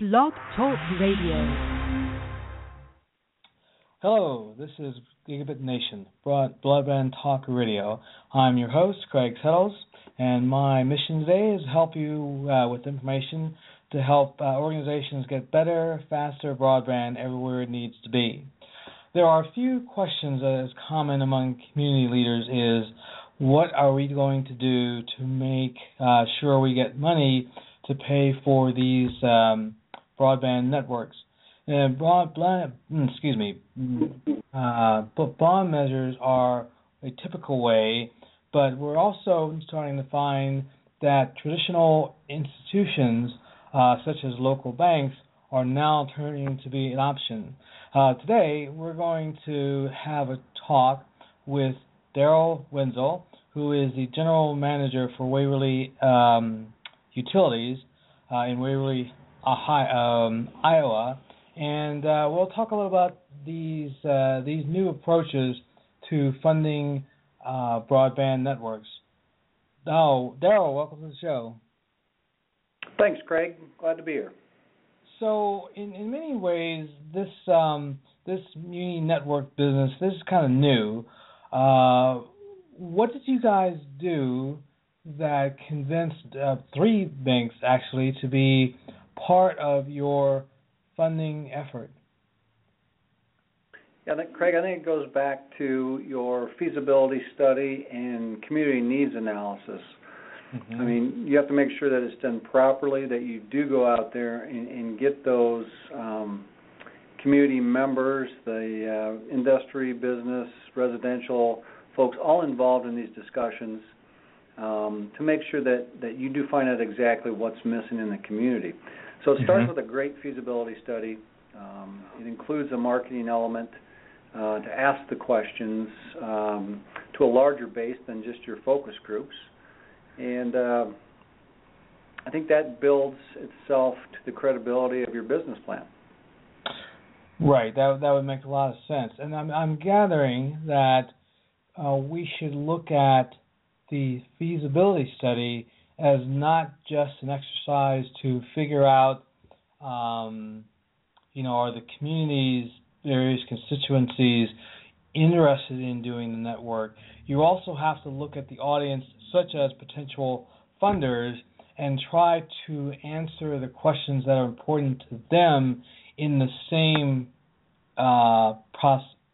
Blog Talk Radio. Hello, this is Gigabit Nation, Broad Bloodband Talk Radio. I'm your host, Craig Settles, and my mission today is to help you uh, with information to help uh, organizations get better, faster broadband everywhere it needs to be. There are a few questions that is common among community leaders is what are we going to do to make uh, sure we get money to pay for these um, broadband networks? And broad, mm, excuse me, uh, but bond measures are a typical way, but we're also starting to find that traditional institutions, uh, such as local banks, are now turning to be an option. Uh, today, we're going to have a talk with Darrel Wenzel, who is the general manager for Waverly um, Utilities uh, in Waverly, um, Iowa, and uh, we'll talk a little about these uh, these new approaches to funding uh, broadband networks. Now, Darrel, welcome to the show. Thanks, Craig. Glad to be here. So, in, in many ways, this um, this muni network business this is kind of new. Uh, what did you guys do that convinced uh, three banks actually to be part of your funding effort? Yeah, Craig, I think it goes back to your feasibility study and community needs analysis. Mm-hmm. I mean, you have to make sure that it's done properly, that you do go out there and, and get those um, community members, the uh, industry, business, residential folks all involved in these discussions um, to make sure that, that you do find out exactly what's missing in the community. So it starts mm-hmm. with a great feasibility study. Um, it includes a marketing element uh, to ask the questions um, to a larger base than just your focus groups. And uh, I think that builds itself to the credibility of your business plan. Right, that that would make a lot of sense. And I'm I'm gathering that uh, we should look at the feasibility study as not just an exercise to figure out, um, you know, are the communities, various constituencies interested in doing the network. You also have to look at the audience, such as potential funders, and try to answer the questions that are important to them in the same uh,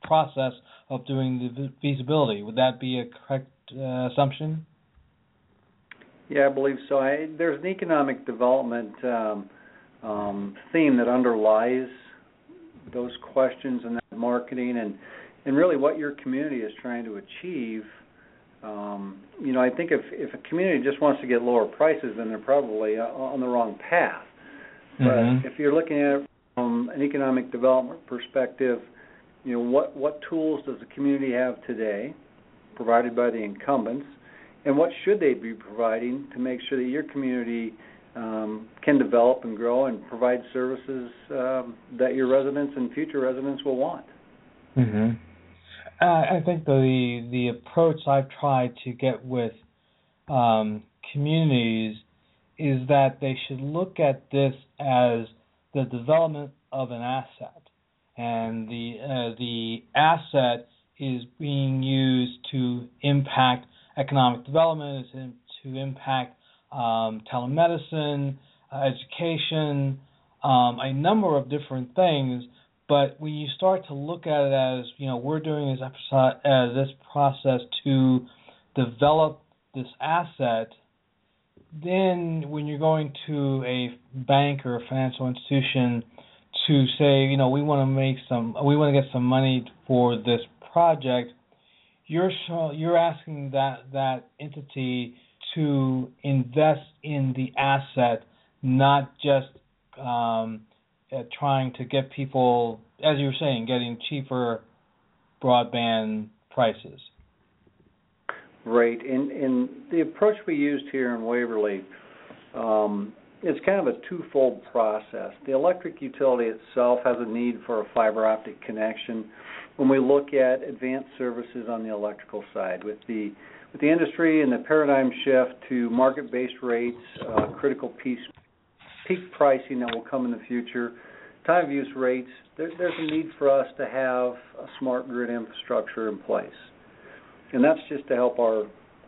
process of doing the feasibility. Would that be a correct uh, assumption? Yeah, I believe so. I, there's an economic development um, um, theme that underlies those questions and that marketing, and and really what your community is trying to achieve. Um, you know, I think if if a community just wants to get lower prices, then they're probably uh, on the wrong path. Mm-hmm. But if you're looking at it from an economic development perspective, you know what what tools does the community have today, provided by the incumbents, and what should they be providing to make sure that your community um, can develop and grow and provide services um, that your residents and future residents will want. Mm-hmm. Uh, I think the the approach I've tried to get with um, communities is that they should look at this as the development of an asset, and the uh, the asset is being used to impact economic development, is to impact um, telemedicine, uh, education, um, a number of different things. But when you start to look at it as, you know, we're doing this, uh, this process to develop this asset, then when you're going to a bank or a financial institution to say, you know, we want to make some, we want to get some money for this project, you're you're asking that that entity to invest in the asset, not just um, uh, trying to get people, as you were saying, getting cheaper broadband prices. Right, and and the approach we used here in Waverly. Um, it's kind of a twofold process. The electric utility itself has a need for a fiber optic connection when we look at advanced services on the electrical side with the with the industry and the paradigm shift to market-based rates, uh, critical piece peak pricing that will come in the future, time of use rates, there, there's a need for us to have a smart grid infrastructure in place. And that's just to help our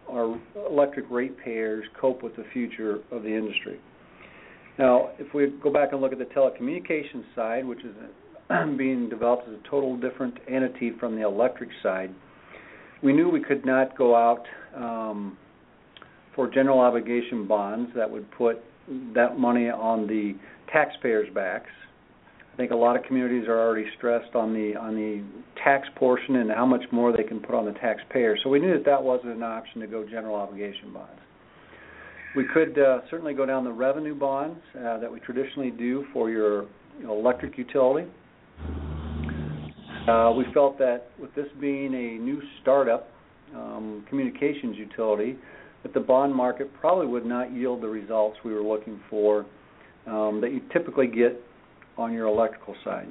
our electric ratepayers cope with the future of the industry. Now, if we go back and look at the telecommunications side, which is being developed as a total different entity from the electric side, we knew we could not go out um, for general obligation bonds that would put that money on the taxpayers' backs. I think a lot of communities are already stressed on the on the tax portion and how much more they can put on the taxpayer. So we knew that that wasn't an option to go general obligation bonds. We could uh, certainly go down the revenue bonds uh, that we traditionally do for your electric utility. Uh, we felt that with this being a new startup um, communications utility, that the bond market probably would not yield the results we were looking for um, that you typically get on your electrical side.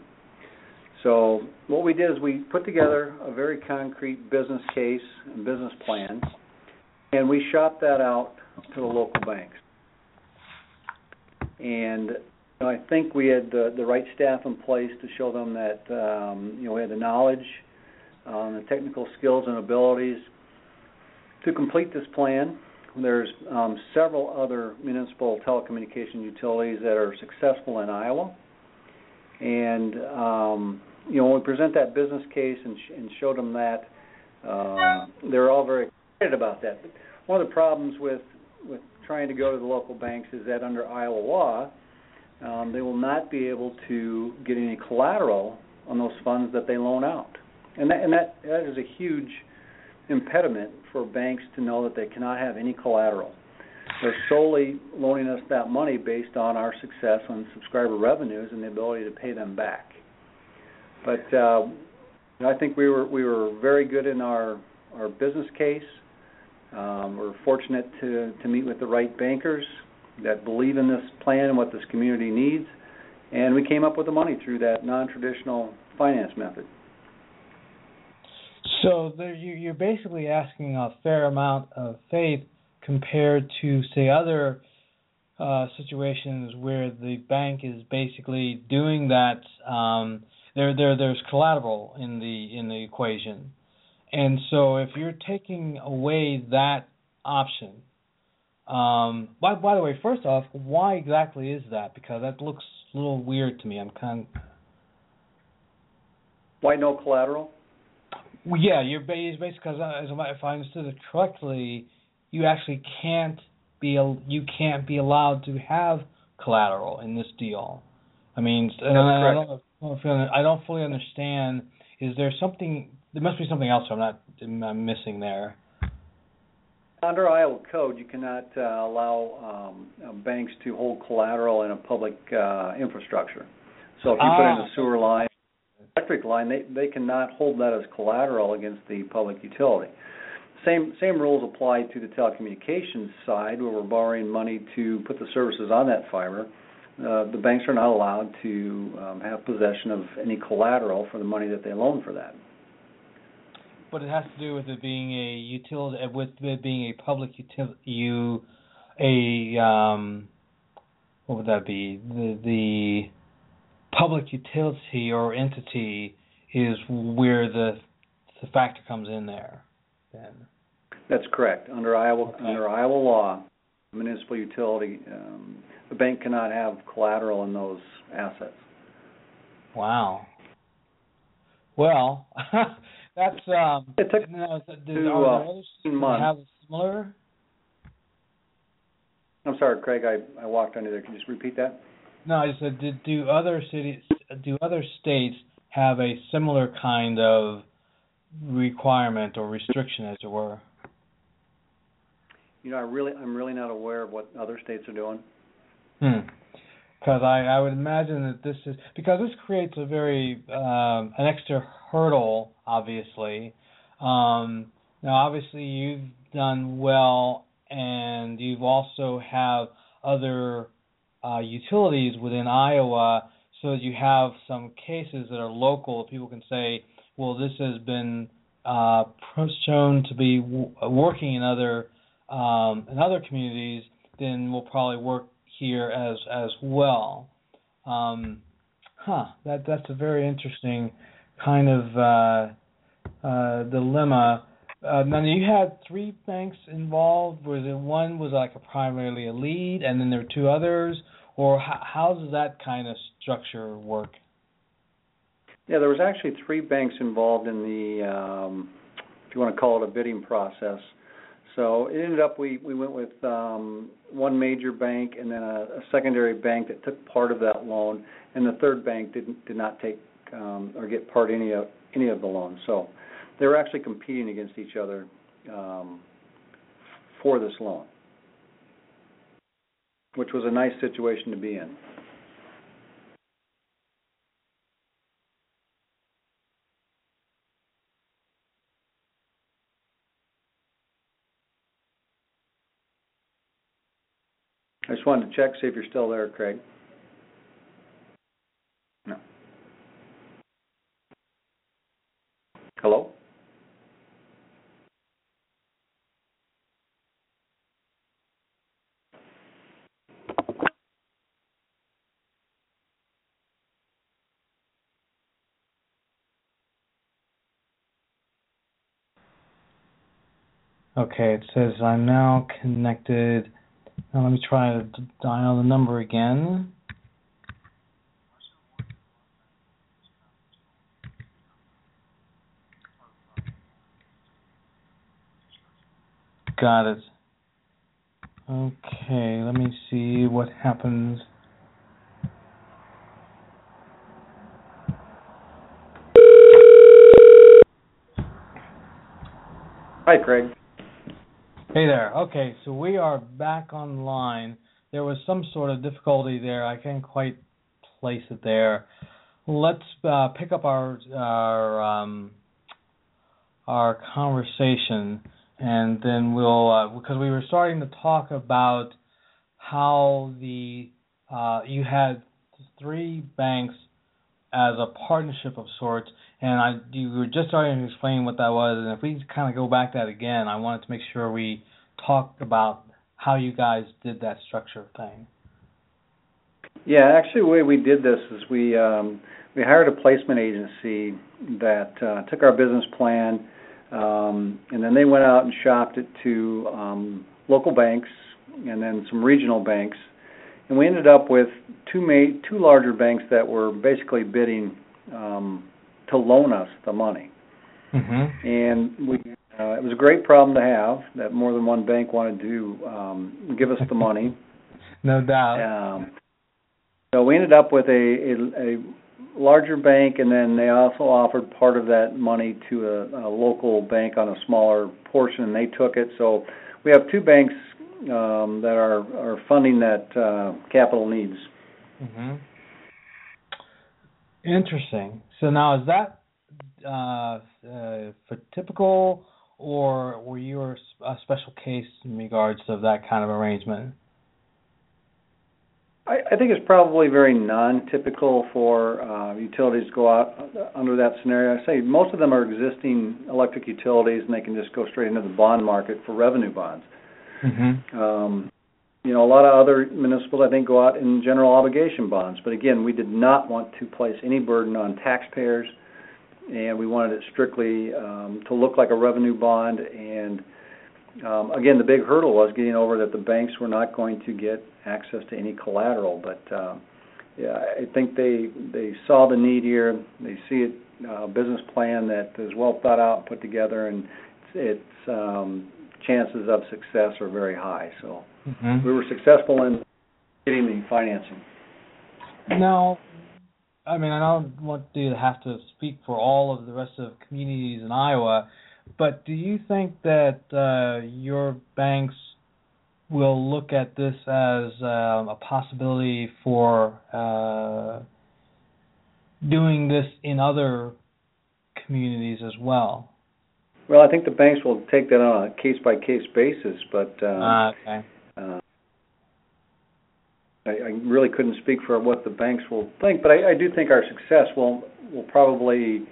So what we did is we put together a very concrete business case and business plan, and we shopped that out to the local banks. And you know, I think we had the, the right staff in place to show them that um, you know we had the knowledge, um, the technical skills and abilities to complete this plan. There's um, several other municipal telecommunication utilities that are successful in Iowa, and um, you know when we present that business case and, sh- and showed them that, uh, they're all very excited about that. But one of the problems with with trying to go to the local banks is that under Iowa law, um, they will not be able to get any collateral on those funds that they loan out, and that and that, that is a huge impediment for banks to know that they cannot have any collateral. They're solely loaning us that money based on our success on subscriber revenues and the ability to pay them back. But uh, I think we were we were very good in our our business case. Um, we're fortunate to to meet with the right bankers that believe in this plan and what this community needs, and we came up with the money through that non-traditional finance method. So there, you, you're basically asking a fair amount of faith compared to, say, other uh, situations where the bank is basically doing that. Um, there, there, there's collateral in the in the equation, and so if you're taking away that option, um, by by the way, first off, why exactly is that? Because that looks a little weird to me. I'm kind. Of... Why no collateral? Well, yeah, you're basically because if I understood it correctly, you actually can't be you can't be allowed to have collateral in this deal. I mean, I, don't, I don't fully understand. Is there something? There must be something else I'm not I'm missing there. Under Iowa code, you cannot uh, allow um, banks to hold collateral in a public uh, infrastructure. So if you ah. put in a ah. sewer line, electric line, they they cannot hold that as collateral against the public utility. Same same rules apply to the telecommunications side, where we're borrowing money to put the services on that fiber. Uh, the banks are not allowed to um, have possession of any collateral for the money that they loan for that. But it has to do with it being a utility, uh, with it being a public utility, you, a um, what would that be? The the public utility or entity is where the the factor comes in there. Then. That's correct. Under Iowa okay. under Iowa law, municipal utility, um, the bank cannot have collateral in those assets. Wow. Well, that's um. It took no, two, uh, months. Have similar. I'm sorry, Craig. I, I walked under there. Can you just repeat that? No, I said, did, do other cities, do other states have a similar kind of requirement or restriction, as it were? You know, I really, I'm really not aware of what other states are doing. Hmm. Because I, I would imagine that this is because this creates a very um, an extra hurdle, obviously. Um, now, obviously, you've done well, and you've also have other uh, utilities within Iowa, so that you have some cases that are local. People can say, well, this has been uh, shown to be w- working in other um, in other communities. Then we'll probably work here as as well. Um, huh. That that's a very interesting kind of uh, uh, dilemma. Uh, now you had three banks involved. Was it one was like a primarily a lead, and then there were two others, or how, how does that kind of structure work? Yeah, there was actually three banks involved in the, um, if you want to call it a bidding process. So it ended up we we went with um, one major bank and then a, a secondary bank that took part of that loan, and the third bank didn't did not take um, or get part any of any of the loan. So they were actually competing against each other um, for this loan, which was a nice situation to be in. I just wanted to check, see if you're still there, Craig. No. Hello? Okay, it says I'm now connected. Now let me try to dial the number again. Got it. Okay, let me see what happens. Hi, Craig. Hey there. Okay, so we are back online. There was some sort of difficulty there. I can't quite place it there. Let's uh, pick up our our um, our conversation, and then we'll uh, because we were starting to talk about how the uh, you had three banks as a partnership of sorts, and I you were just starting to explain what that was. And if we kind of go back that again, I wanted to make sure we talk about how you guys did that structure thing. Yeah, actually, the way we did this is we um, we hired a placement agency that uh, took our business plan, um, and then they went out and shopped it to um, local banks and then some regional banks, and we ended up with two ma- two larger banks that were basically bidding um, to loan us the money. Mm-hmm. And we uh, it was a great problem to have that more than one bank wanted to um, give us the money. no doubt. Um, so we ended up with a, a, a larger bank, and then they also offered part of that money to a, a local bank on a smaller portion, and they took it. So we have two banks um, that are, are funding that uh, capital needs. Mm-hmm. Interesting. So now is that uh, uh, for typical, or were you a special case in regards of that kind of arrangement? I, I think it's probably very non-typical for uh, utilities to go out under that scenario. I say most of them are existing electric utilities, and they can just go straight into the bond market for revenue bonds. Mm-hmm. Um, you know, a lot of other municipals, I think, go out in general obligation bonds. But again, we did not want to place any burden on taxpayers, and we wanted it strictly um, to look like a revenue bond. And um, again, the big hurdle was getting over that the banks were not going to get access to any collateral. But uh, yeah, I think they they saw the need here. They see it a uh, business plan that is well thought out, and put together, and it's, it's um, chances of success are very high. So mm-hmm. we were successful in getting the financing. Now, I mean, I don't want to have to speak for all of the rest of communities in Iowa, but do you think that uh, your banks will look at this as uh, a possibility for uh, doing this in other communities as well? Well, I think the banks will take that on a case by case basis, but uh, uh, okay. Really couldn't speak for what the banks will think. But I, do think our success will will probably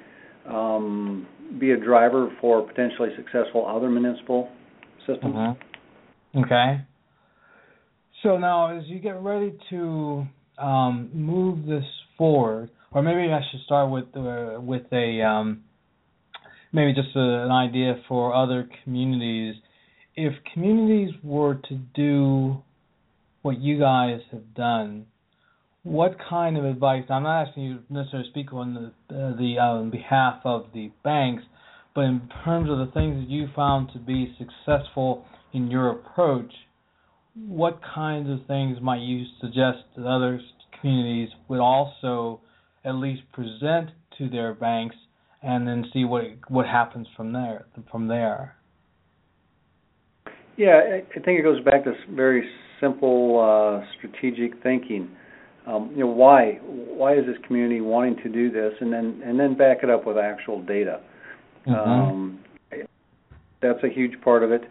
um, be a driver for potentially successful other municipal systems. Mm-hmm. Okay. So now, as you get ready to um, move this forward, or maybe I should start with uh, with a um, maybe just a, an idea for other communities. If communities were to do what you guys have done, what kind of advice? I'm not asking you necessarily speak on the uh, the uh, on behalf of the banks, but in terms of the things that you found to be successful in your approach, what kinds of things might you suggest that other communities would also at least present to their banks and then see what what happens from there from there yeah i think it goes back to very simple uh, strategic thinking um, you know why why is this community wanting to do this and then and then back it up with actual data mm-hmm. um, that's a huge part of it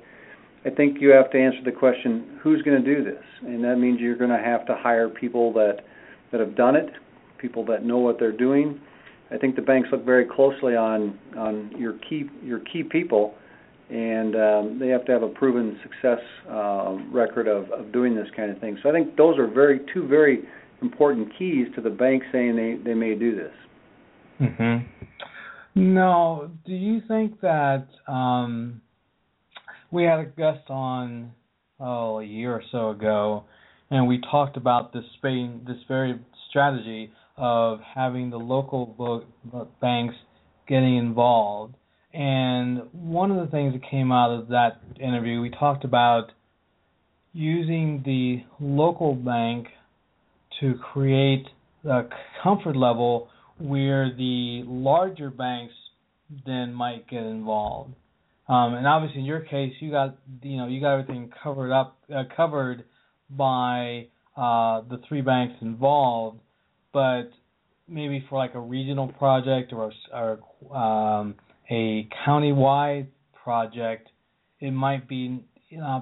I think you have to answer the question, who's going to do this? And that means you're going to have to hire people that that have done it, people that know what they're doing. I think the banks look very closely on on your key your key people, and um, they have to have a proven success uh, record of, of doing this kind of thing. So I think those are very two very important keys to the bank saying they they may do this. Mhm. Now, do you think that um, we had a guest on oh a year or so ago, and we talked about this Spain this very strategy of having the local banks getting involved. And one of the things that came out of that interview, we talked about using the local bank to create a comfort level where the larger banks then might get involved. Um, and obviously, in your case, you got you know you got everything covered up, uh, covered by uh, the three banks involved. But maybe for like a regional project or, or um, a county-wide project, it might be uh,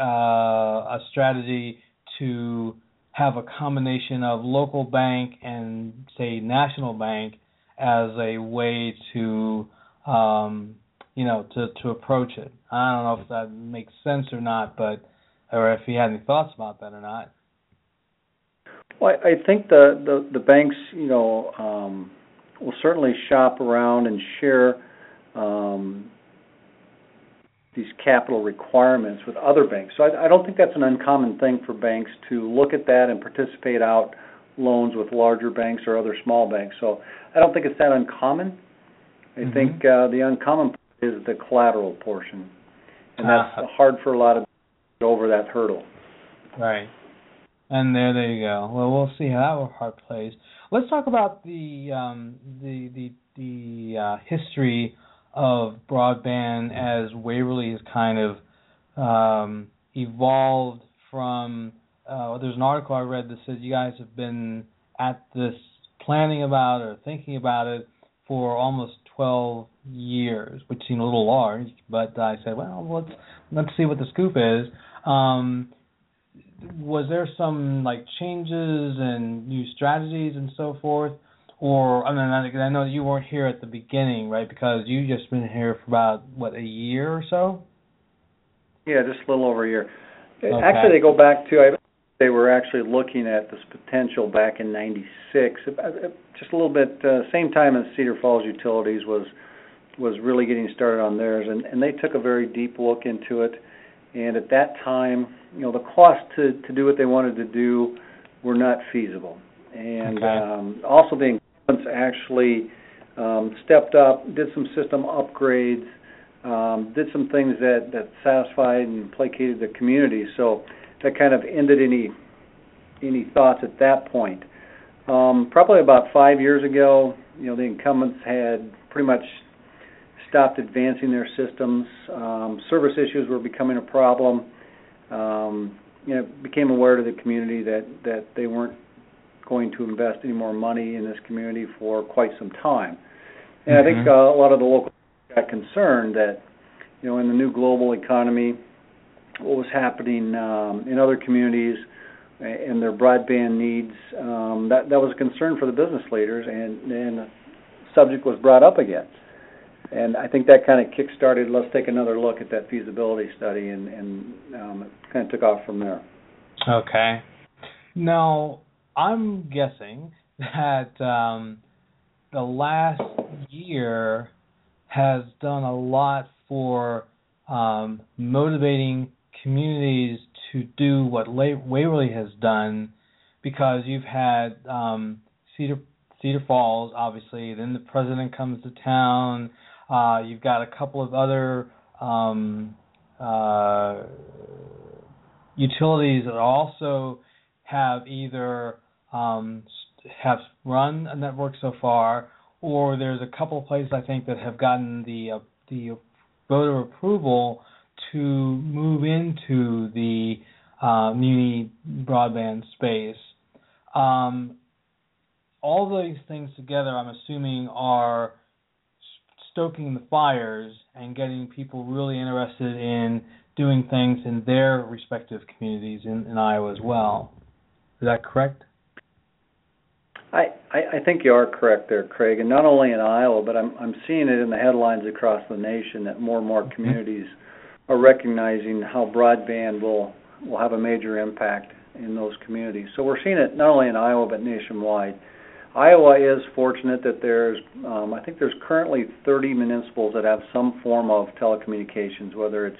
a strategy to have a combination of local bank and say national bank as a way to um, you know, to to approach it. I don't know if that makes sense or not, but or if you had any thoughts about that or not. Well, I think the the, the banks, you know, um, will certainly shop around and share um, these capital requirements with other banks. So I, I don't think that's an uncommon thing for banks to look at that and participate out loans with larger banks or other small banks. So I don't think it's that uncommon. I mm-hmm. think uh, the uncommon is the collateral portion, and that's uh, hard for a lot of get over that hurdle. Right. And there, there you go. Well, we'll see how that part plays. Let's talk about the um, the the the uh, history of broadband as Waverly has kind of um, evolved from. Uh, there's an article I read that said you guys have been at this planning about or thinking about it for almost 12 years, which seemed a little large, but I said, well, let's let's see what the scoop is. Um, was there some like changes and new strategies and so forth, or I mean, I know you weren't here at the beginning, right? Because you just been here for about what a year or so. Yeah, just a little over a year. Okay. Actually, they go back to I they were actually looking at this potential back in '96, just a little bit uh, same time as Cedar Falls Utilities was was really getting started on theirs, and, and they took a very deep look into it. And at that time, you know, the cost to to do what they wanted to do were not feasible. And okay. um, also, the incumbents actually um, stepped up, did some system upgrades, um, did some things that that satisfied and placated the community. So that kind of ended any any thoughts at that point. Um, probably about five years ago, you know, the incumbents had pretty much stopped advancing their systems. Um, service issues were becoming a problem. Um, you know, became aware to the community that that they weren't going to invest any more money in this community for quite some time. And mm-hmm. I think mm-hmm. uh, a lot of the local got concerned that, you know, in the new global economy, what was happening um, in other communities and their broadband needs. Um, that that was a concern for the business leaders, and and the subject was brought up again. And I think that kind of kick-started. Let's take another look at that feasibility study, and and um, it kind of took off from there. Okay. Now, I'm guessing that um, the last year has done a lot for um, motivating communities to do what Waverly has done because you've had um, Cedar Cedar Falls, obviously. Then the president comes to town. Uh, you've got a couple of other um, uh, utilities that also have either um, have run a network so far, or there's a couple of places I think that have gotten the uh, the voter approval to move into the uh, muni broadband space. Um, all these things together, I'm assuming, are stoking the fires and getting people really interested in doing things in their respective communities in, in Iowa as well. Is that correct? I, I, think you are correct there, Craig, and not only in Iowa, but I'm I'm seeing it in the headlines across the nation that more and more mm-hmm. communities are recognizing how broadband will will have a major impact in those communities. So we're seeing it not only in Iowa but nationwide. Iowa is fortunate that there's, um, I think there's currently 30 municipals that have some form of telecommunications, whether it's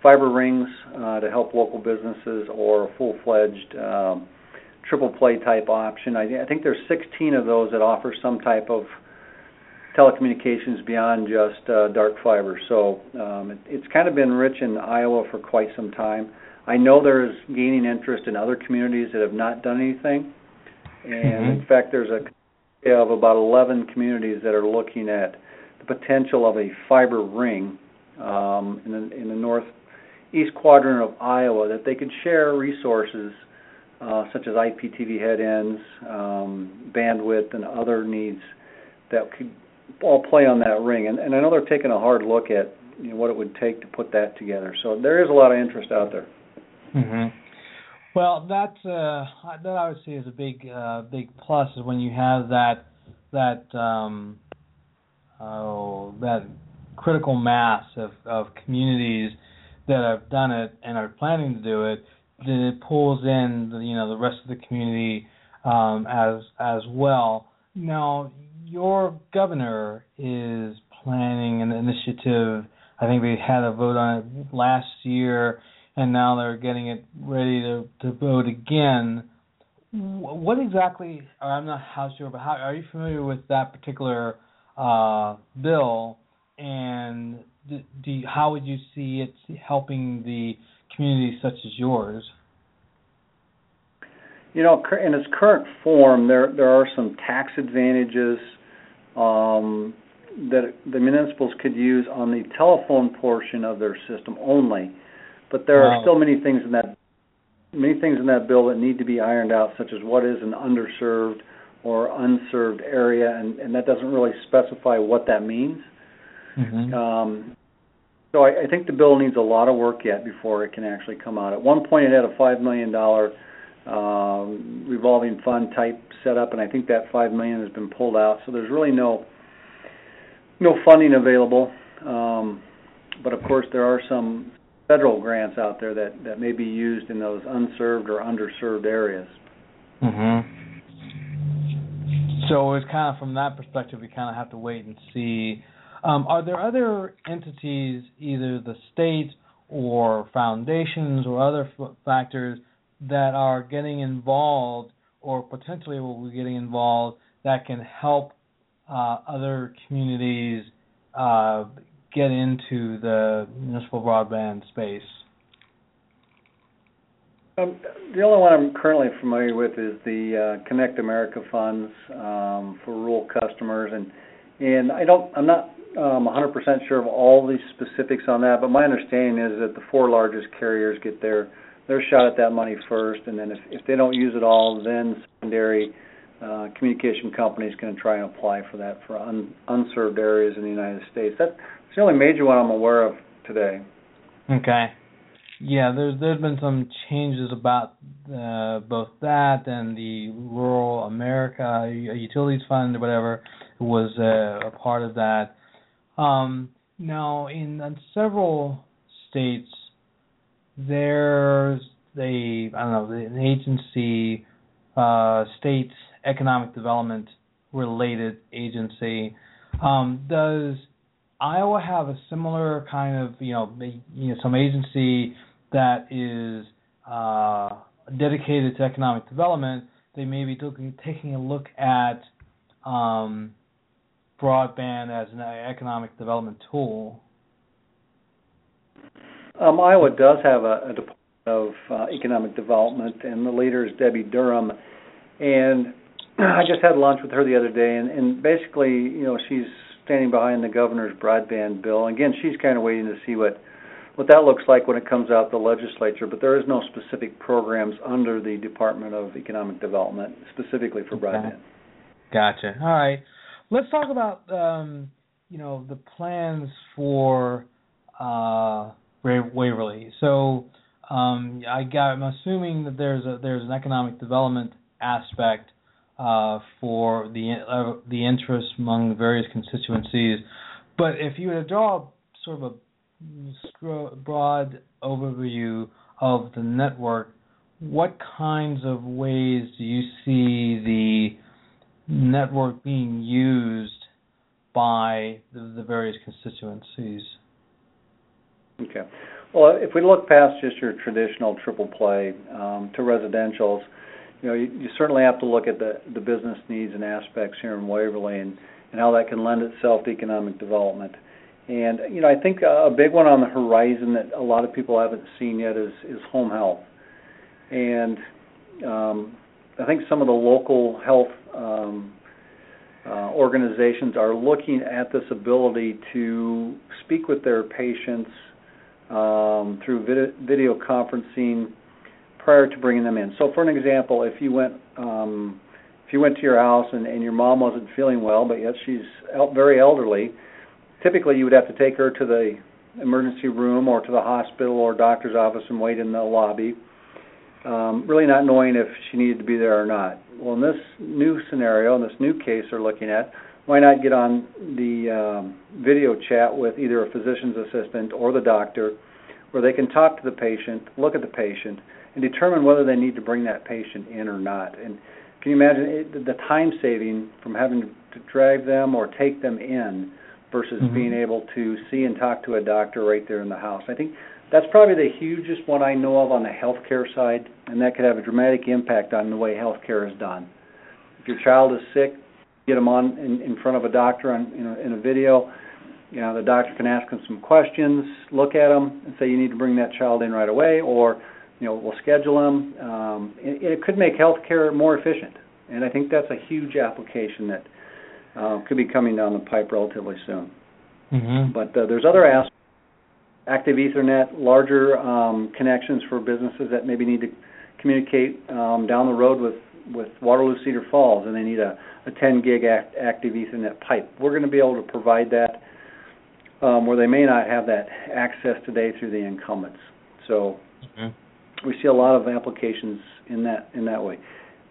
fiber rings uh, to help local businesses or a full-fledged um, triple play type option. I, I think there's 16 of those that offer some type of telecommunications beyond just uh, dark fiber. So um, it, it's kind of been rich in Iowa for quite some time. I know there's gaining interest in other communities that have not done anything. And mm-hmm. in fact, there's a of about 11 communities that are looking at the potential of a fiber ring um, in, the, in the northeast quadrant of Iowa that they could share resources uh, such as IPTV head ends, um, bandwidth, and other needs that could all play on that ring. And, and I know they're taking a hard look at you know, what it would take to put that together. So there is a lot of interest out there. Mm-hmm. Well, that uh, that I would say is a big uh, big plus is when you have that that um, oh, that critical mass of, of communities that have done it and are planning to do it. It pulls in the, you know the rest of the community um, as as well. Now, your governor is planning an initiative. I think they had a vote on it last year and now they're getting it ready to, to vote again. What exactly? I'm not how sure, but how are you familiar with that particular uh, bill? And do, do you, how would you see it helping the communities such as yours? You know, in its current form, there there are some tax advantages um, that the municipals could use on the telephone portion of their system only. But there wow. are still many things in that many things in that bill that need to be ironed out, such as what is an underserved or unserved area, and, and that doesn't really specify what that means. Mm-hmm. Um, so I, I think the bill needs a lot of work yet before it can actually come out. At one point, it had a five million dollar um, revolving fund type setup, and I think that five million has been pulled out. So there's really no no funding available. Um, but of course, there are some federal grants out there that that may be used in those unserved or underserved areas. Mm-hmm. So it's kind of from that perspective, we kind of have to wait and see. Um, are there other entities, either the state or foundations or other f- factors, that are getting involved or potentially will be getting involved that can help uh, other communities uh, get into the municipal broadband space? Um, the only one I'm currently familiar with is the uh, Connect America funds um, for rural customers, and and I don't I'm not um, 100% sure of all the specifics on that, but my understanding is that the four largest carriers get their their shot at that money first, and then if if they don't use it all, then secondary uh, communication companies can try and apply for that for un, unserved areas in the United States. That's the only major one I'm aware of today. Okay. Yeah, there's there's been some changes about uh, both that and the Rural America Utilities Fund or whatever was uh, a part of that. Um, now, in, in several states, there's a I don't know an agency, uh, state economic development related agency. Um, does Iowa have a similar kind of you know you know some agency that is uh, dedicated to economic development? They may be taking a look at um, broadband as an economic development tool. Um, Iowa does have a, a department of uh, economic development, and the leader is Debi Durham. And I just had lunch with her the other day, and, and basically, you know, she's standing behind the governor's broadband bill. Again, she's kind of waiting to see what what that looks like when it comes out the legislature. But there is no specific programs under the Department of Economic Development specifically for broadband. Gotcha. All right, let's talk about um, you know the plans for uh, Waverly. So um, I got, I'm assuming that there's a there's an economic development aspect uh, for the uh, the interest among various constituencies. But if you were to draw sort of a broad overview of the network, what kinds of ways do you see the network being used by the, the various constituencies? Okay. Well, if we look past just your traditional triple play um, to residentials, you know, you, you certainly have to look at the, the business needs and aspects here in Waverly and, and how that can lend itself to economic development. And you know, I think a big one on the horizon that a lot of people haven't seen yet is is home health. And um, I think some of the local health um, uh, organizations are looking at this ability to speak with their patients um, through video, video conferencing prior to bringing them in. So, for an example, if you went um, if you went to your house and, and your mom wasn't feeling well, but yet she's very elderly, typically you would have to take her to the emergency room or to the hospital or doctor's office and wait in the lobby, um, really not knowing if she needed to be there or not. Well, in this new scenario, in this new case they're looking at, why not get on the um, video chat with either a physician's assistant or the doctor, where they can talk to the patient, look at the patient, and determine whether they need to bring that patient in or not. And can you imagine it, the time saving from having to drive them or take them in versus mm-hmm. being able to see and talk to a doctor right there in the house? I think that's probably the hugest one I know of on the healthcare side, and that could have a dramatic impact on the way healthcare is done. If your child is sick, get them on in, in front of a doctor on in a, in a video. You know, the doctor can ask them some questions, look at them, and say you need to bring that child in right away, or you know, we'll schedule them. Um, it, it could make healthcare more efficient, and I think that's a huge application that uh, could be coming down the pipe relatively soon. Mm-hmm. But uh, there's other aspects. Active Ethernet, larger um, connections for businesses that maybe need to communicate um, down the road with with Waterloo Cedar Falls, and they need a, a 10 gig act, active Ethernet pipe. We're going to be able to provide that um, where they may not have that access today through the incumbents. So mm-hmm. we see a lot of applications in that in that way.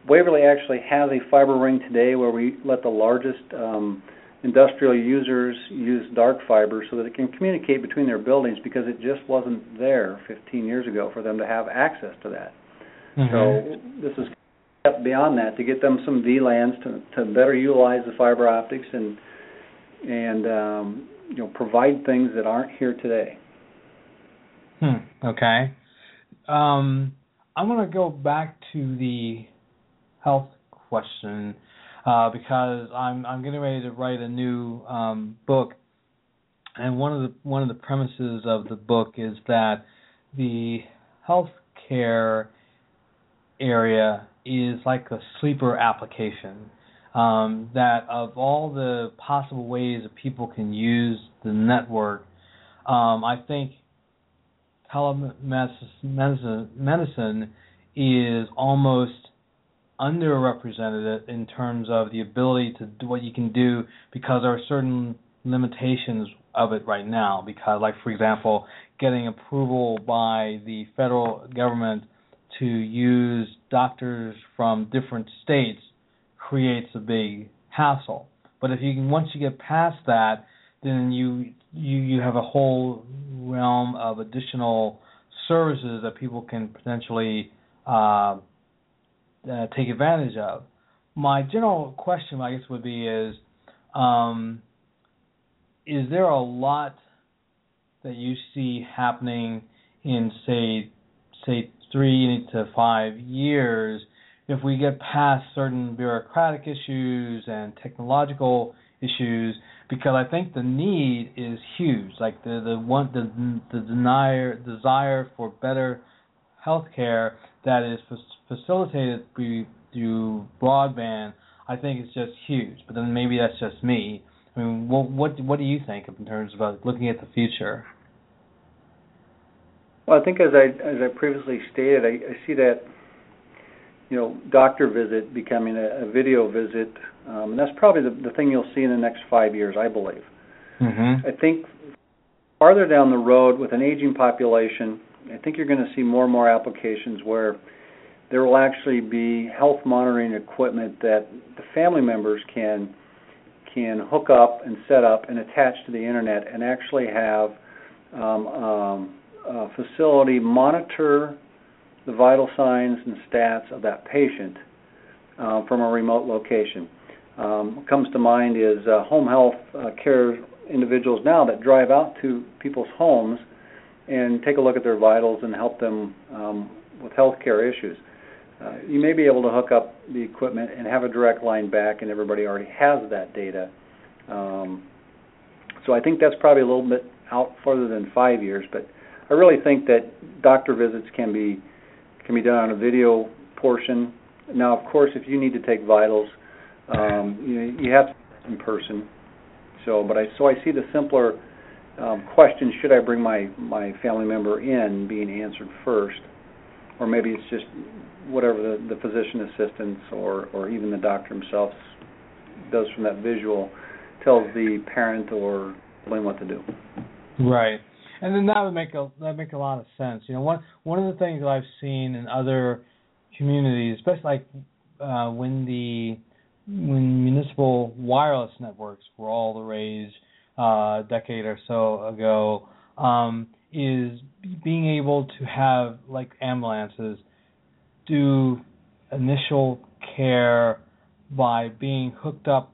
Waverly actually has a fiber ring today where we let the largest um, industrial users use dark fiber so that it can communicate between their buildings because it just wasn't there 15 years ago for them to have access to that. Mm-hmm. So this is step beyond that to get them some VLANs to to better utilize the fiber optics and and um, you know provide things that aren't here today. Hmm. Okay. Um, I'm going to go back to the health question uh, because I'm I'm getting ready to write a new um, book, and one of the one of the premises of the book is that the healthcare area is like a sleeper application. Um, that of all the possible ways that people can use the network, um, I think telemedicine medicine is almost underrepresented in terms of the ability to do what you can do because there are certain limitations of it right now. Because, like for example, getting approval by the federal government to use doctors from different states creates a big hassle. But if you can once you get past that, then you you you have a whole realm of additional services that people can potentially uh, uh, take advantage of. My general question, I guess, would be: Is um, is there a lot that you see happening in say say three to five years if we get past certain bureaucratic issues and technological issues because I think the need is huge like the the one the the desire desire for better healthcare that is facilitated through broadband I think it's just huge but then maybe that's just me I mean what what what do you think in terms of looking at the future well, I think as I as I previously stated, I, I see that you know doctor visit becoming a, a video visit, um, and that's probably the, the thing you'll see in the next five years, I believe. Mm-hmm. I think farther down the road with an aging population, I think you're going to see more and more applications where there will actually be health monitoring equipment that the family members can can hook up and set up and attach to the internet and actually have um, um, uh, facility monitor the vital signs and stats of that patient uh, from a remote location. Um, what comes to mind is uh, home health uh, care individuals now that drive out to people's homes and take a look at their vitals and help them um, with health care issues. Uh, you may be able to hook up the equipment and have a direct line back, and everybody already has that data. Um, so I think that's probably a little bit out further than five years, but I really think that doctor visits can be can be done on a video portion. Now, of course, if you need to take vitals, um, you you have to in person. So, but I so I see the simpler um, question: Should I bring my my family member in being answered first, or maybe it's just whatever the, the physician assistants or or even the doctor himself does from that visual tells the parent or sibling what to do. Right and then that would make a that make a lot of sense. You know, one one of the things that I've seen in other communities, especially like uh, when the when municipal wireless networks were all the rage uh, a decade or so ago, um, is being able to have like ambulances do initial care by being hooked up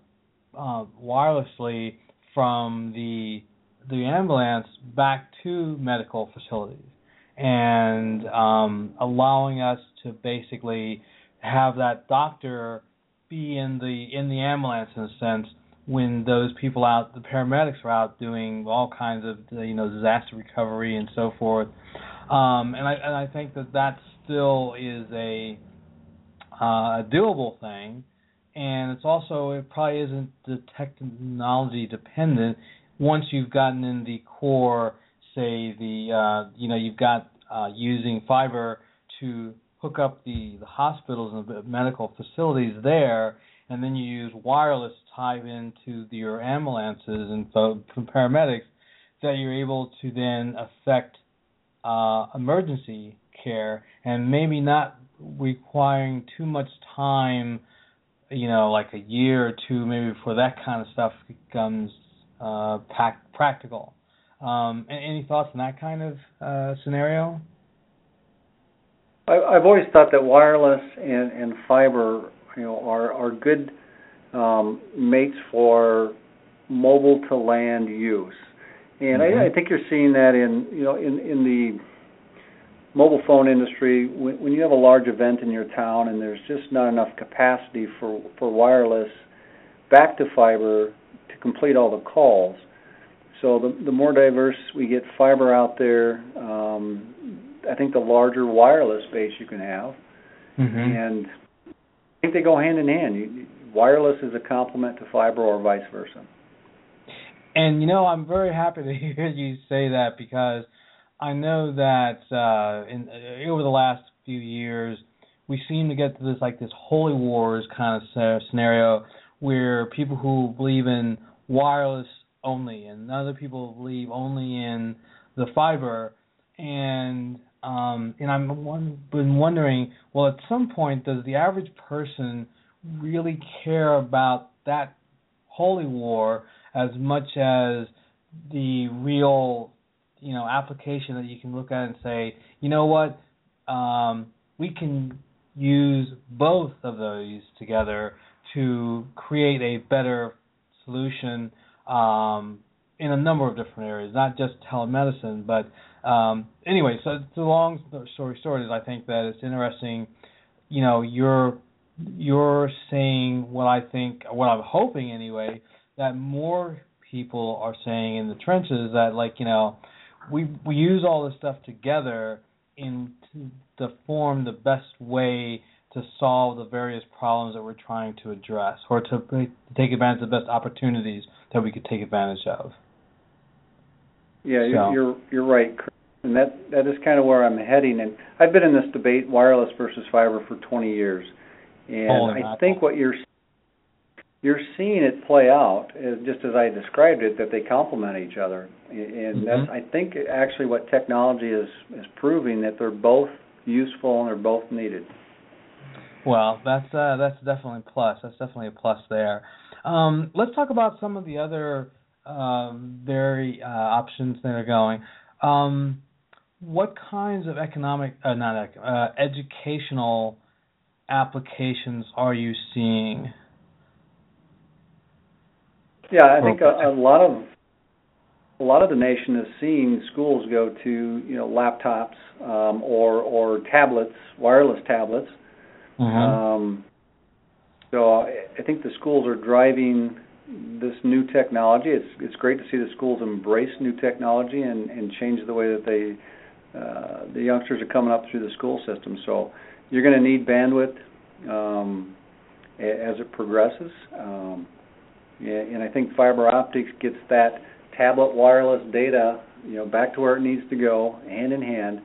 uh, wirelessly from the the ambulance back to medical facilities and um, allowing us to basically have that doctor be in the in the ambulance in a sense when those people out the paramedics are out doing all kinds of you know disaster recovery and so forth. Um, and I and I think that that still is a uh, doable thing. And it's also it probably isn't the technology dependent. Once you've gotten in the core, say the uh, you know you've got uh, using fiber to hook up the, the hospitals and the medical facilities there, and then you use wireless to tie into your ambulances and so, paramedics, that you're able to then affect uh, emergency care and maybe not requiring too much time, you know, like a year or two maybe before that kind of stuff becomes uh, practical. Um, any thoughts on that kind of uh, scenario? I've always thought that wireless and, and fiber, you know, are are good um, mates for mobile to land use, and mm-hmm. I, I think you're seeing that in you know in in the mobile phone industry when, when you have a large event in your town and there's just not enough capacity for for wireless back to fiber to complete all the calls. So the the more diverse we get fiber out there, um, I think the larger wireless base you can have, mm-hmm. and they go hand in hand. You, wireless is a complement to fiber, or vice versa. And you know, I'm very happy to hear you say that because I know that uh, in uh, over the last few years we seem to get to this like this holy wars kind of scenario where people who believe in wireless only, and other people believe only in the fiber. And um, and I'm one, been wondering, well, at some point, does the average person really care about that holy war as much as the real you know application that you can look at and say, you know what, um, we can use both of those together to create a better solution um, in a number of different areas, not just telemedicine. But um, anyway, so the long story short is I think that it's interesting. You know, you're you're saying what I think, what I'm hoping anyway, that more people are saying in the trenches that like you know we we use all this stuff together in to, form the best way to solve the various problems that we're trying to address or to take advantage of the best opportunities that we could take advantage of. Yeah, so. you're you're right, and that that is kind of where I'm heading. And I've been in this debate, wireless versus fiber, for 20 years, and oh, I think what you're you're seeing it play out is just as I described it that they complement each other, and mm-hmm. that's I think actually what technology is is proving that they're both useful and they're both needed. Well, that's uh, that's definitely a plus. That's definitely a plus there. Um, let's talk about some of the other um, very uh, options that are going. Um, what kinds of economic, uh, not uh, educational applications are you seeing? Yeah, I think a, a lot of a lot of the nation is seeing schools go to you know laptops um, or or tablets, wireless tablets. Mm-hmm. Um, so I think the schools are driving this new technology. It's it's great to see the schools embrace new technology and and change the way that they uh, the youngsters are coming up through the school system. So you're going to need bandwidth um, as it progresses. Um, and I think fiber optics gets that tablet wireless data, you know, back to where it needs to go, hand in hand,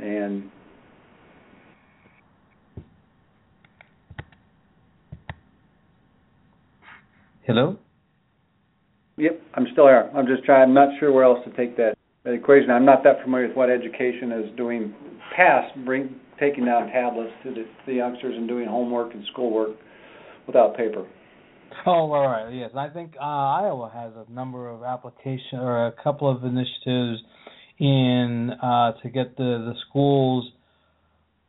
and Hello. Yep, I'm still here. I'm just trying. I'm not sure where else to take that, that equation. I'm not that familiar with what education is doing past bring taking down tablets to the, the youngsters and doing homework and schoolwork without paper. Oh, all right. Yes, I think uh, Iowa has a number of application or a couple of initiatives in uh, to get the the schools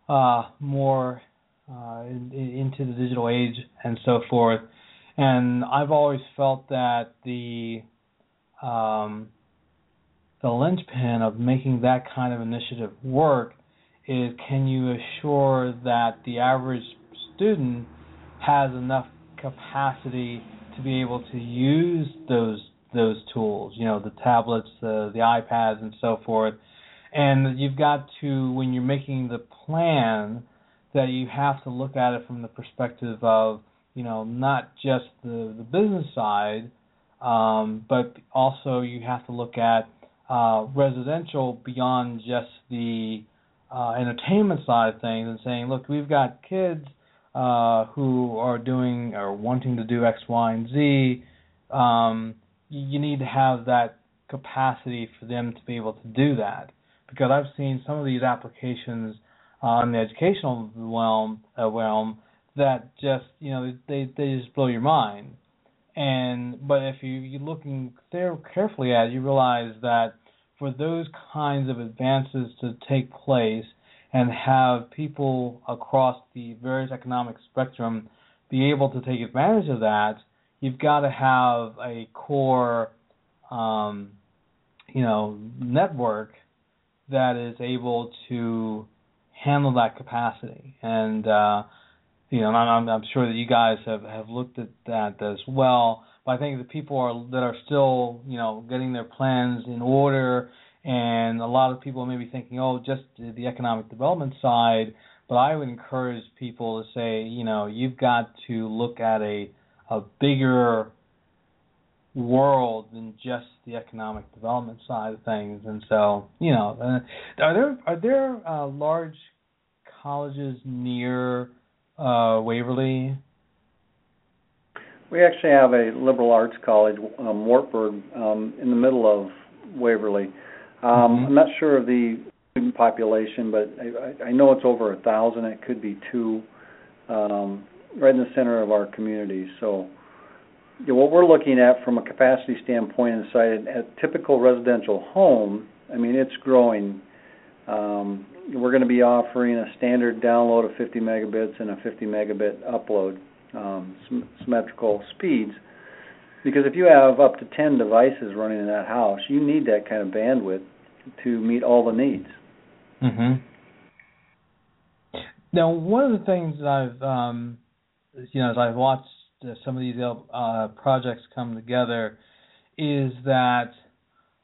uh, more uh, in, into the digital age and so forth. And I've always felt that the um, the linchpin of making that kind of initiative work is can you assure that the average student has enough capacity to be able to use those those tools, you know, the tablets, the the iPads, and so forth. And you've got to, when you're making the plan, that you have to look at it from the perspective of, you know, not just the the business side, um, but also you have to look at uh, residential beyond just the uh, entertainment side of things and saying, look, we've got kids uh, who are doing or wanting to do X, Y, and Z, um, you need to have that capacity for them to be able to do that. Because I've seen some of these applications in the educational realm, uh, realm that just you know they they just blow your mind. And but if you you're looking there carefully at it, you realize that for those kinds of advances to take place, and have people across the various economic spectrum be able to take advantage of that, you've got to have a core, um, you know, network that is able to handle that capacity. And uh, you know, I'm, I'm sure that you guys have have looked at that as well. But I think the people are that are still, you know, getting their plans in order and a lot of people may be thinking, oh, just the economic development side. But I would encourage people to say, you know, you've got to look at a a bigger world than just the economic development side of things. And so, you know, uh, are there are there uh, large colleges near uh, Waverly? We actually have a liberal arts college, um, Wartburg, um, in the middle of Waverly. Um, mm-hmm. I'm not sure of the student population, but I, I know it's over a thousand. It could be two, um, right in the center of our community. So, you know, what we're looking at from a capacity standpoint inside a typical residential home I mean, it's growing. Um, we're going to be offering a standard download of 50 megabits and a 50 megabit upload um, symmetrical speeds. Because if you have up to 10 devices running in that house, you need that kind of bandwidth to meet all the needs. Mhm. Now, one of the things that I've, um, you know, as I've watched uh, some of these uh, projects come together, is that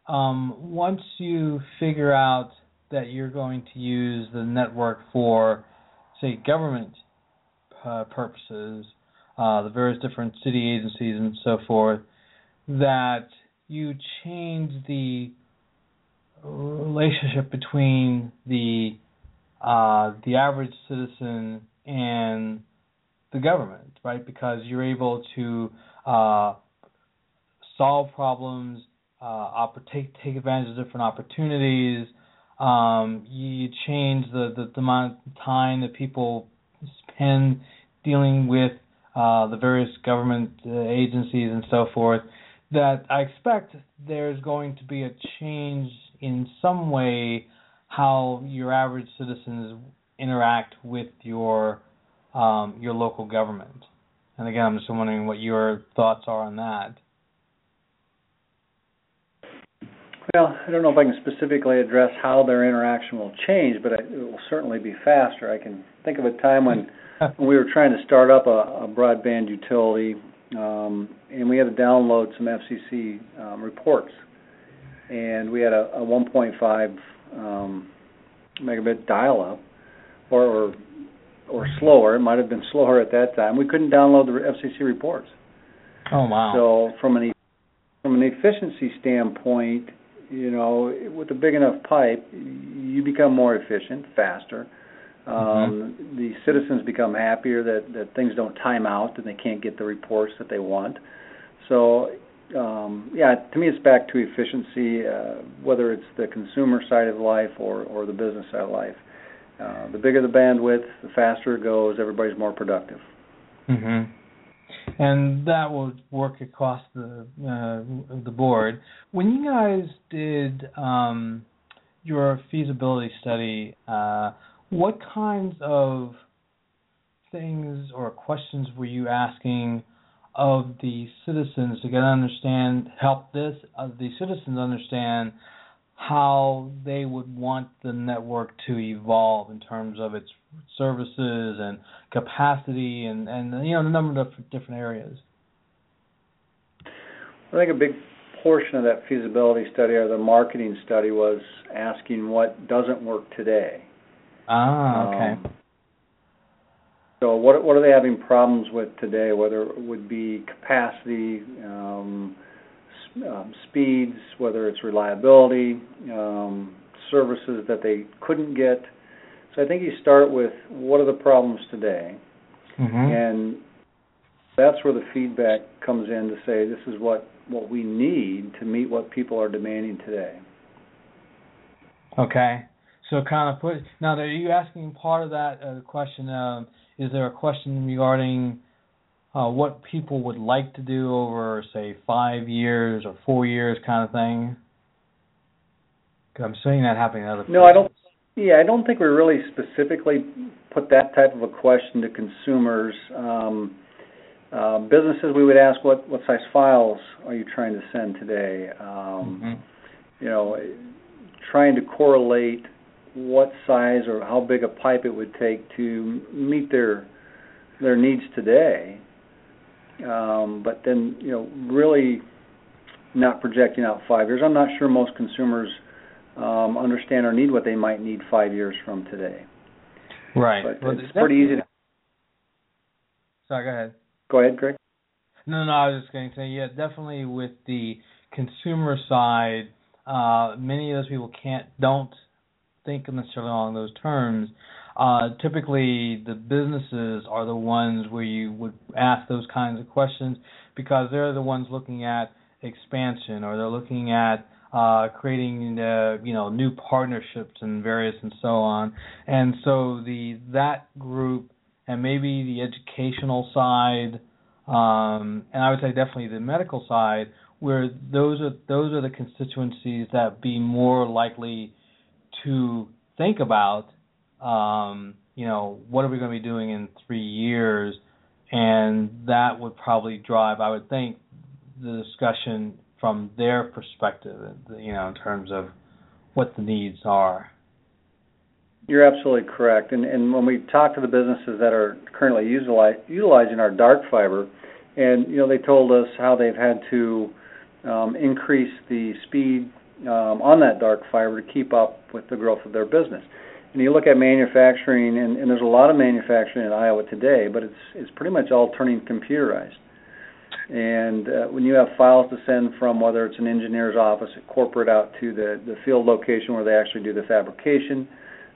um, once you figure out that you're going to use the network for, say, government uh, purposes, uh, the various different city agencies and so forth, that you change the relationship between the uh, the average citizen and the government, right? Because you're able to uh, solve problems, uh, take take advantage of different opportunities. Um, you change the, the, the amount of time that people spend dealing with uh, the various government uh, agencies and so forth. That I expect there's going to be a change in some way how your average citizens interact with your um, your local government. And again, I'm just wondering what your thoughts are on that. Well, I don't know if I can specifically address how their interaction will change, but it will certainly be faster. I can think of a time when, we were trying to start up a, a broadband utility, um, and we had to download some FCC um, reports, and we had a, a 1.5 um, megabit dial-up, or, or or slower. It might have been slower at that time. We couldn't download the FCC reports. Oh wow! So from an from an efficiency standpoint, you know, with a big enough pipe, you become more efficient, faster. Um, mm-hmm. The citizens become happier that that things don't time out and they can't get the reports that they want. So, um, yeah, to me, it's back to efficiency, uh, whether it's the consumer side of life or or the business side of life. Uh, the bigger the bandwidth, the faster it goes. Everybody's more productive. Mhm and that will work across the uh, the board. When you guys did um, your feasibility study, uh, what kinds of things or questions were you asking of the citizens to get understand help this uh, the citizens understand how they would want the network to evolve in terms of its services and capacity and and you know a number of different areas. I think a big portion of that feasibility study or the marketing study was asking what doesn't work today. Ah, okay. Um, so what what are they having problems with today? Whether it would be capacity, um, um, speeds, whether it's reliability, um, services that they couldn't get. So I think you start with what are the problems today, mm-hmm. and that's where the feedback comes in to say this is what what we need to meet what people are demanding today. Okay, so kind of put now. Are you asking part of that uh, question? Um, is there a question regarding uh, what people would like to do over, say, five years or four years, kind of thing? Cause I'm seeing that happening in other. No, I don't. Yeah, I don't think we really specifically put that type of a question to consumers. Um, uh, businesses, we would ask what what size files are you trying to send today? Um, mm-hmm. You know, trying to correlate what size or how big a pipe it would take to meet their their needs today um, but then you know really not projecting out five years. I'm not sure most consumers um, understand or need what they might need five years from today. Right. But well, it's pretty easy. To... Sorry, go ahead. Go ahead, Greg. No, no, I was just going to say, yeah, definitely with the consumer side, uh, many of those people can't, don't think necessarily along those terms. Uh, typically, the businesses are the ones where you would ask those kinds of questions because they're the ones looking at expansion or they're looking at uh, creating uh, you know new partnerships and various and so on. And so the that group and maybe the educational side um, and I would say definitely the medical side, where those are those are the constituencies that be more likely to think about, um, you know, what are we going to be doing in three years, and that would probably drive, I would think, the discussion from their perspective, you know, in terms of what the needs are. You're absolutely correct. And, and when we talk to the businesses that are currently utilize, utilizing our dark fiber, and you know they told us how they've had to um, increase the speed um, on that dark fiber to keep up with the growth of their business. And you look at manufacturing, and, and there's a lot of manufacturing in Iowa today, but it's it's pretty much all turning computerized. And uh, when you have files to send from whether it's an engineer's office at corporate out to the the field location where they actually do the fabrication,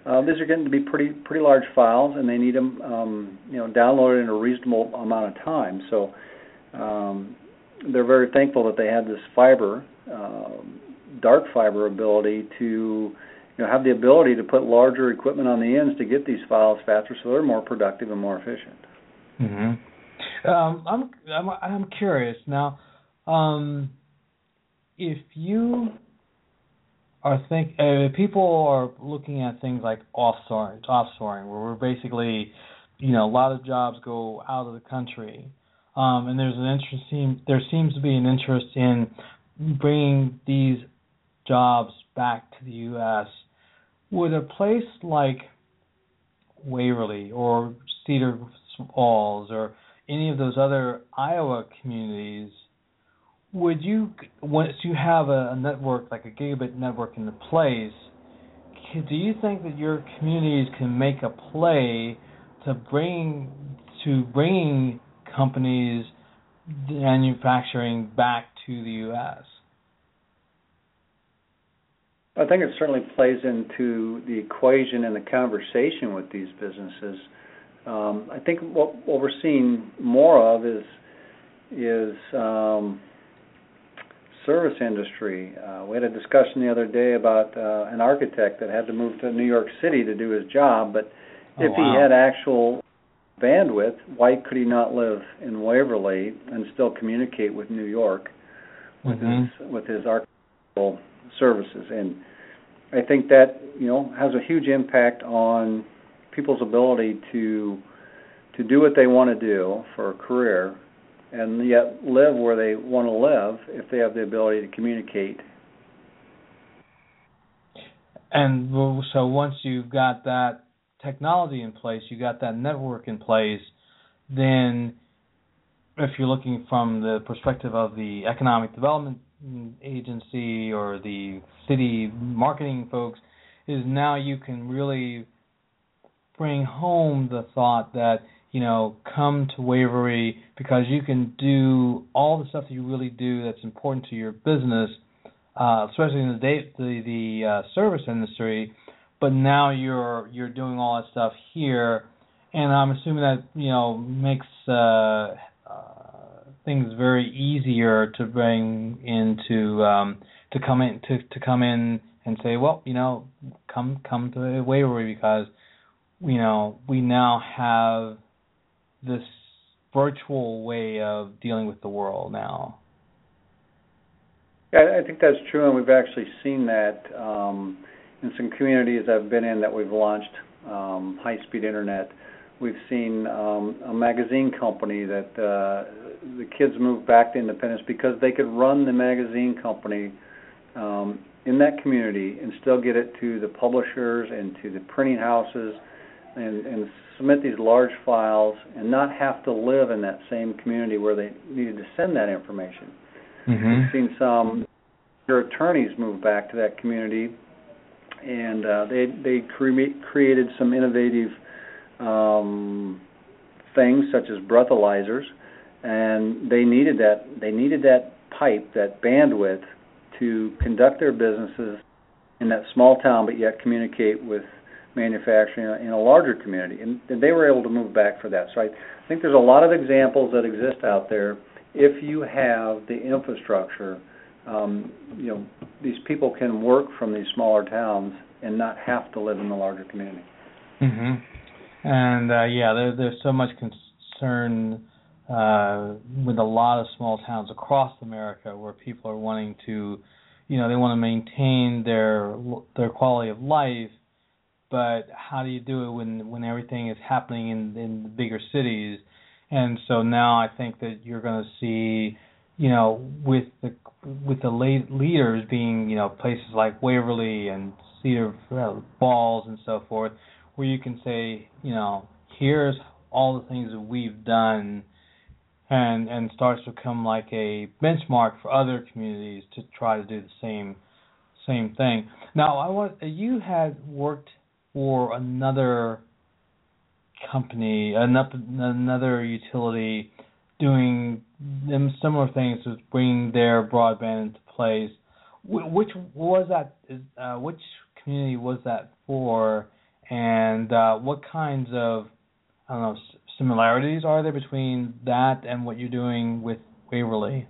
uh, these are getting to be pretty pretty large files, and they need them um, you know downloaded in a reasonable amount of time. So um, they're very thankful that they had this fiber, uh, dark fiber ability to you know have the ability to put larger equipment on the ends to get these files faster, so they're more productive and more efficient. Mm-hmm. Um, I'm I'm I'm curious now. Um, if you are think uh, people are looking at things like offshoring, offshoring, where we're basically, you know, a lot of jobs go out of the country, um, and there's an interesting, there seems to be an interest in bringing these jobs back to the U.S. Would a place like Waverly or Cedar Falls or any of those other Iowa communities would you once you have a, network like a gigabit network in place do you think that your communities can make a play to bring to bringing companies manufacturing back to the U.S.? I think it certainly plays into the equation and the conversation with these businesses. Um, I think what what we're seeing more of is is um, service industry. Uh, we had a discussion the other day about uh, an architect that had to move to New York City to do his job, but oh, if wow. he had actual bandwidth, why could he not live in Waverly and still communicate with New York with mm-hmm. his with his architectural services? And I think that you know has a huge impact on people's ability to to do what they want to do for a career and yet live where they want to live if they have the ability to communicate. And so once you've got that technology in place, you've got that network in place, then if you're looking from the perspective of the economic development agency or the city marketing folks, is now you can really bring home the thought that you know, come to Waverly because you can do all the stuff that you really do that's important to your business, uh, especially in the date, the the uh, service industry. But now you're you're doing all that stuff here, and I'm assuming that you know makes uh, uh, things very easier to bring into um, to come in to to come in and say, well, you know, come come to Waverly because you know we now have this virtual way of dealing with the world now. Yeah, I think that's true, and we've actually seen that um, in some communities I've been in that we've launched um, high-speed internet. We've seen um, a magazine company that uh, the kids moved back to independence because they could run the magazine company um, in that community and still get it to the publishers and to the printing houses and, and submit these large files and not have to live in that same community where they needed to send that information. Mm-hmm. We've seen some your attorneys move back to that community, and uh, they they cre- created some innovative um, things such as breathalyzers, and they needed that they needed that pipe that bandwidth to conduct their businesses in that small town, but yet communicate with manufacturing in a larger community, and, they were able to move back for that. So I think there's a lot of examples that exist out there. If you have the infrastructure, um, you know, these people can work from these smaller towns and not have to live in the larger community. Mhm. And uh, yeah, there, there's so much concern uh, with a lot of small towns across America where people are wanting to, you know, they want to maintain their their quality of life, but how do you do it when when everything is happening in in the bigger cities? And so now I think that you're going to see, you know, with the with the late leaders being, you know, places like Waverly and Cedar uh, Falls and so forth, where you can say, you know, here's all the things that we've done and and starts to become like a benchmark for other communities to try to do the same same thing. Now, I want you had worked for another company, another utility, doing them similar things to bring their broadband into place. Which was that? Uh, which community was that for? And uh, what kinds of I don't know similarities are there between that and what you're doing with Waverly?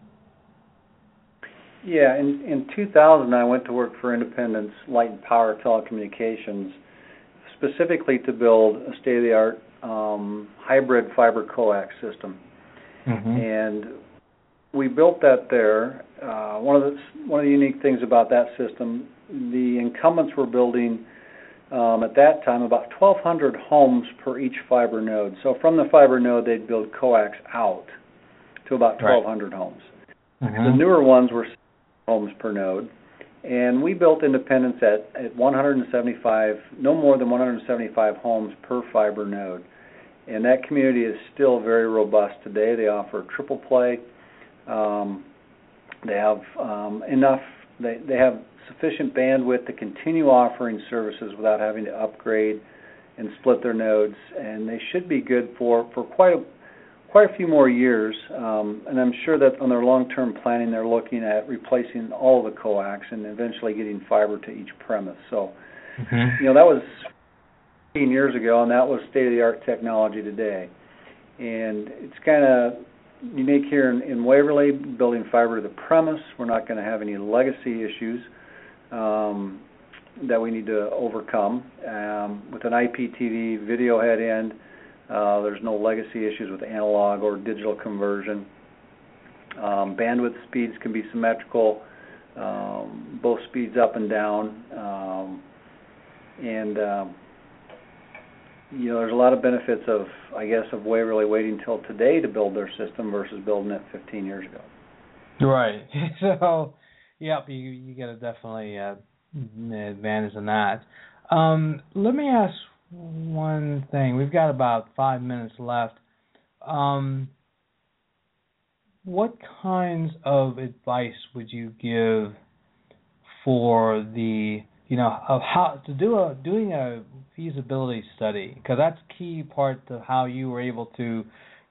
Yeah, in in 2000, I went to work for Independence Light and Power Telecommunications, specifically to build a state-of-the-art um, hybrid fiber coax system. Mm-hmm. And we built that there. Uh, one of the one of the unique things about that system, the incumbents were building um, at that time about 1,200 homes per each fiber node. So from the fiber node, they'd build coax out to about 1,200 right. homes. Mm-hmm. The newer ones were homes per node, and we built Independence at, at 175, no more than 175 homes per fiber node. And that community is still very robust today. They offer triple play. Um, they have um, enough. They they have sufficient bandwidth to continue offering services without having to upgrade and split their nodes, and they should be good for for quite a quite a few more years. Um, and I'm sure that on their long-term planning, they're looking at replacing all the coax and eventually getting fiber to each premise. So, mm-hmm. you know, that was 15 years ago, and that was state-of-the-art technology today. And it's kind of unique here in, in Waverly, building fiber to the premise. We're not going to have any legacy issues um, that we need to overcome. Um, with an IPTV video head end, uh, there's no legacy issues with analog or digital conversion. Um, bandwidth speeds can be symmetrical, um, both speeds up and down, um, and um, you know there's a lot of benefits of I guess of Waverly waiting till today to build their system versus building it 15 years ago. Right. so Yep, you you get a definitely uh, advantage in that. Um, let me ask one thing. We've got about five minutes left. Um, what kinds of advice would you give for the you know of how to do a doing a feasibility study because that's key part to how you were able to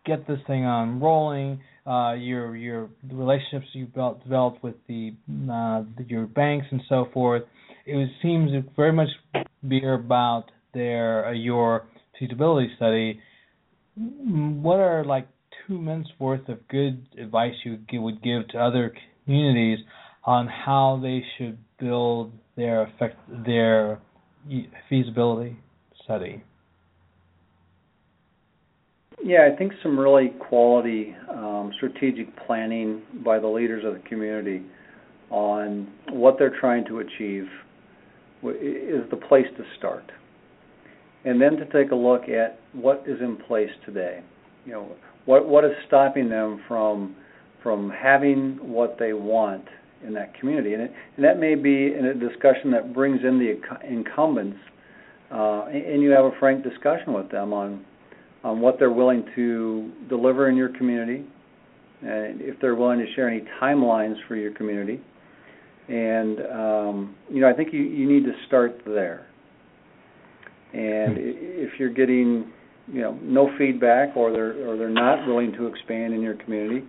get this thing on rolling uh, your your relationships you built developed with the uh, your banks and so forth. It was, seems very much be about their uh, your feasibility study. What are like two minutes worth of good advice you would give to other communities on how they should build their effect their feasibility study? Yeah, I think some really quality um, strategic planning by the leaders of the community on what they're trying to achieve is the place to start. And then to take a look at what is in place today. You know, what what is stopping them from from having what they want in that community, and, it, and that may be in a discussion that brings in the incumbents, uh, and you have a frank discussion with them on on what they're willing to deliver in your community, and if they're willing to share any timelines for your community. And um, you know, I think you, you need to start there. And hmm. if you're getting you know no feedback or they're or they're not willing to expand in your community,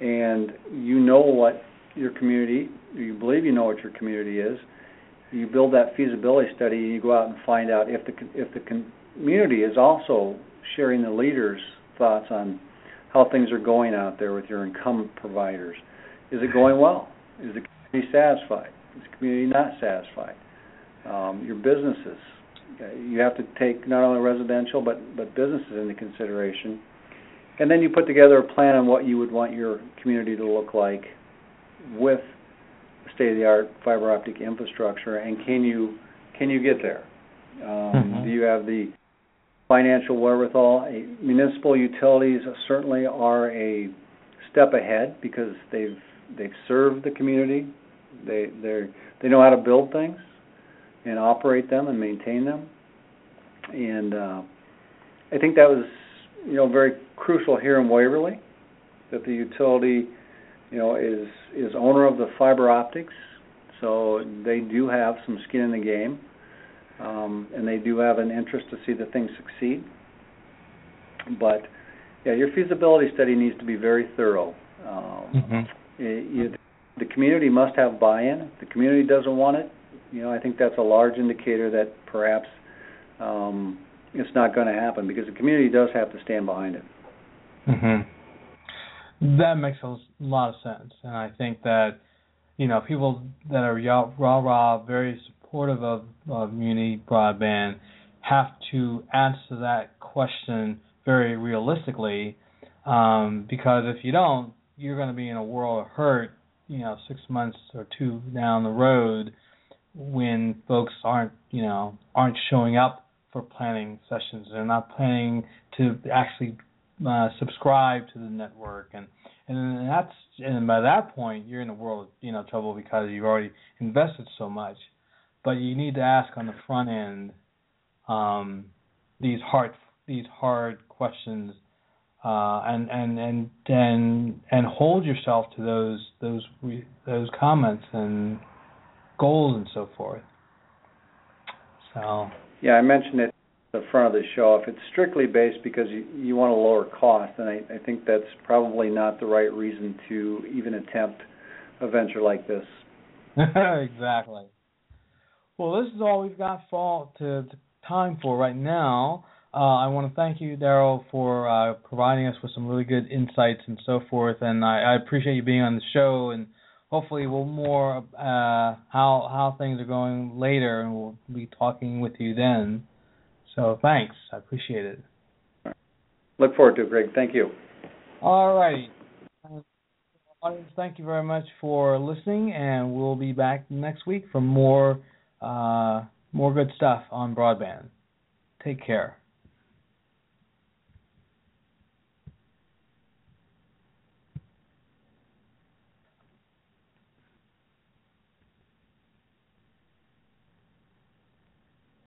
and you know what your community, you believe you know what your community is, you build that feasibility study and you go out and find out if the if the community is also sharing the leaders' thoughts on how things are going out there with your incumbent providers. Is it going well? Is the community satisfied? Is the community not satisfied? Um, your businesses. You have to take not only residential but but businesses into consideration, and then you put together a plan on what you would want your community to look like with state of the art fiber optic infrastructure and can you can you get there? Um, mm-hmm. do you have the financial wherewithal? Municipal utilities certainly are a step ahead because they've they've served the community. They they they know how to build things and operate them and maintain them and uh, I think that was you know very crucial here in Waverly that the utility you know is is owner of the fiber optics, so they do have some skin in the game, um, and they do have an interest to see the thing succeed. But yeah, your feasibility study needs to be very thorough. Um, mm-hmm. it, you, the community must have buy-in. If the community doesn't want it, you know, I think that's a large indicator that perhaps um, it's not going to happen because the community does have to stand behind it. Mm-hmm. That makes a lot of sense, and I think that you know people that are rah rah very supportive of, of muni broadband have to answer that question very realistically, um, because if you don't, you're going to be in a world of hurt. You know, six months or two down the road, when folks aren't you know aren't showing up for planning sessions. They're not planning to actually uh, subscribe to the network, and and that's and by that point you're in a world of you know trouble because you've already invested so much. But you need to ask on the front end um, these hard these hard questions uh, and and and and and hold yourself to those those those comments and goals and so forth. So yeah, I mentioned it at the front of the show. If it's strictly based because you, you want to lower cost, then I, I think that's probably not the right reason to even attempt a venture like this. exactly. Well, this is all we've got for to, to time for right now. Uh, I want to thank you, Darrel, for uh, providing us with some really good insights and so forth. And I, I appreciate you being on the show and hopefully we'll more uh, how how things are going later, and we'll be talking with you then. So thanks, I appreciate it. Look forward to it, Greg. Thank you. All righty. Audience, thank you very much for listening, and we'll be back next week for more uh, more good stuff on broadband. Take care.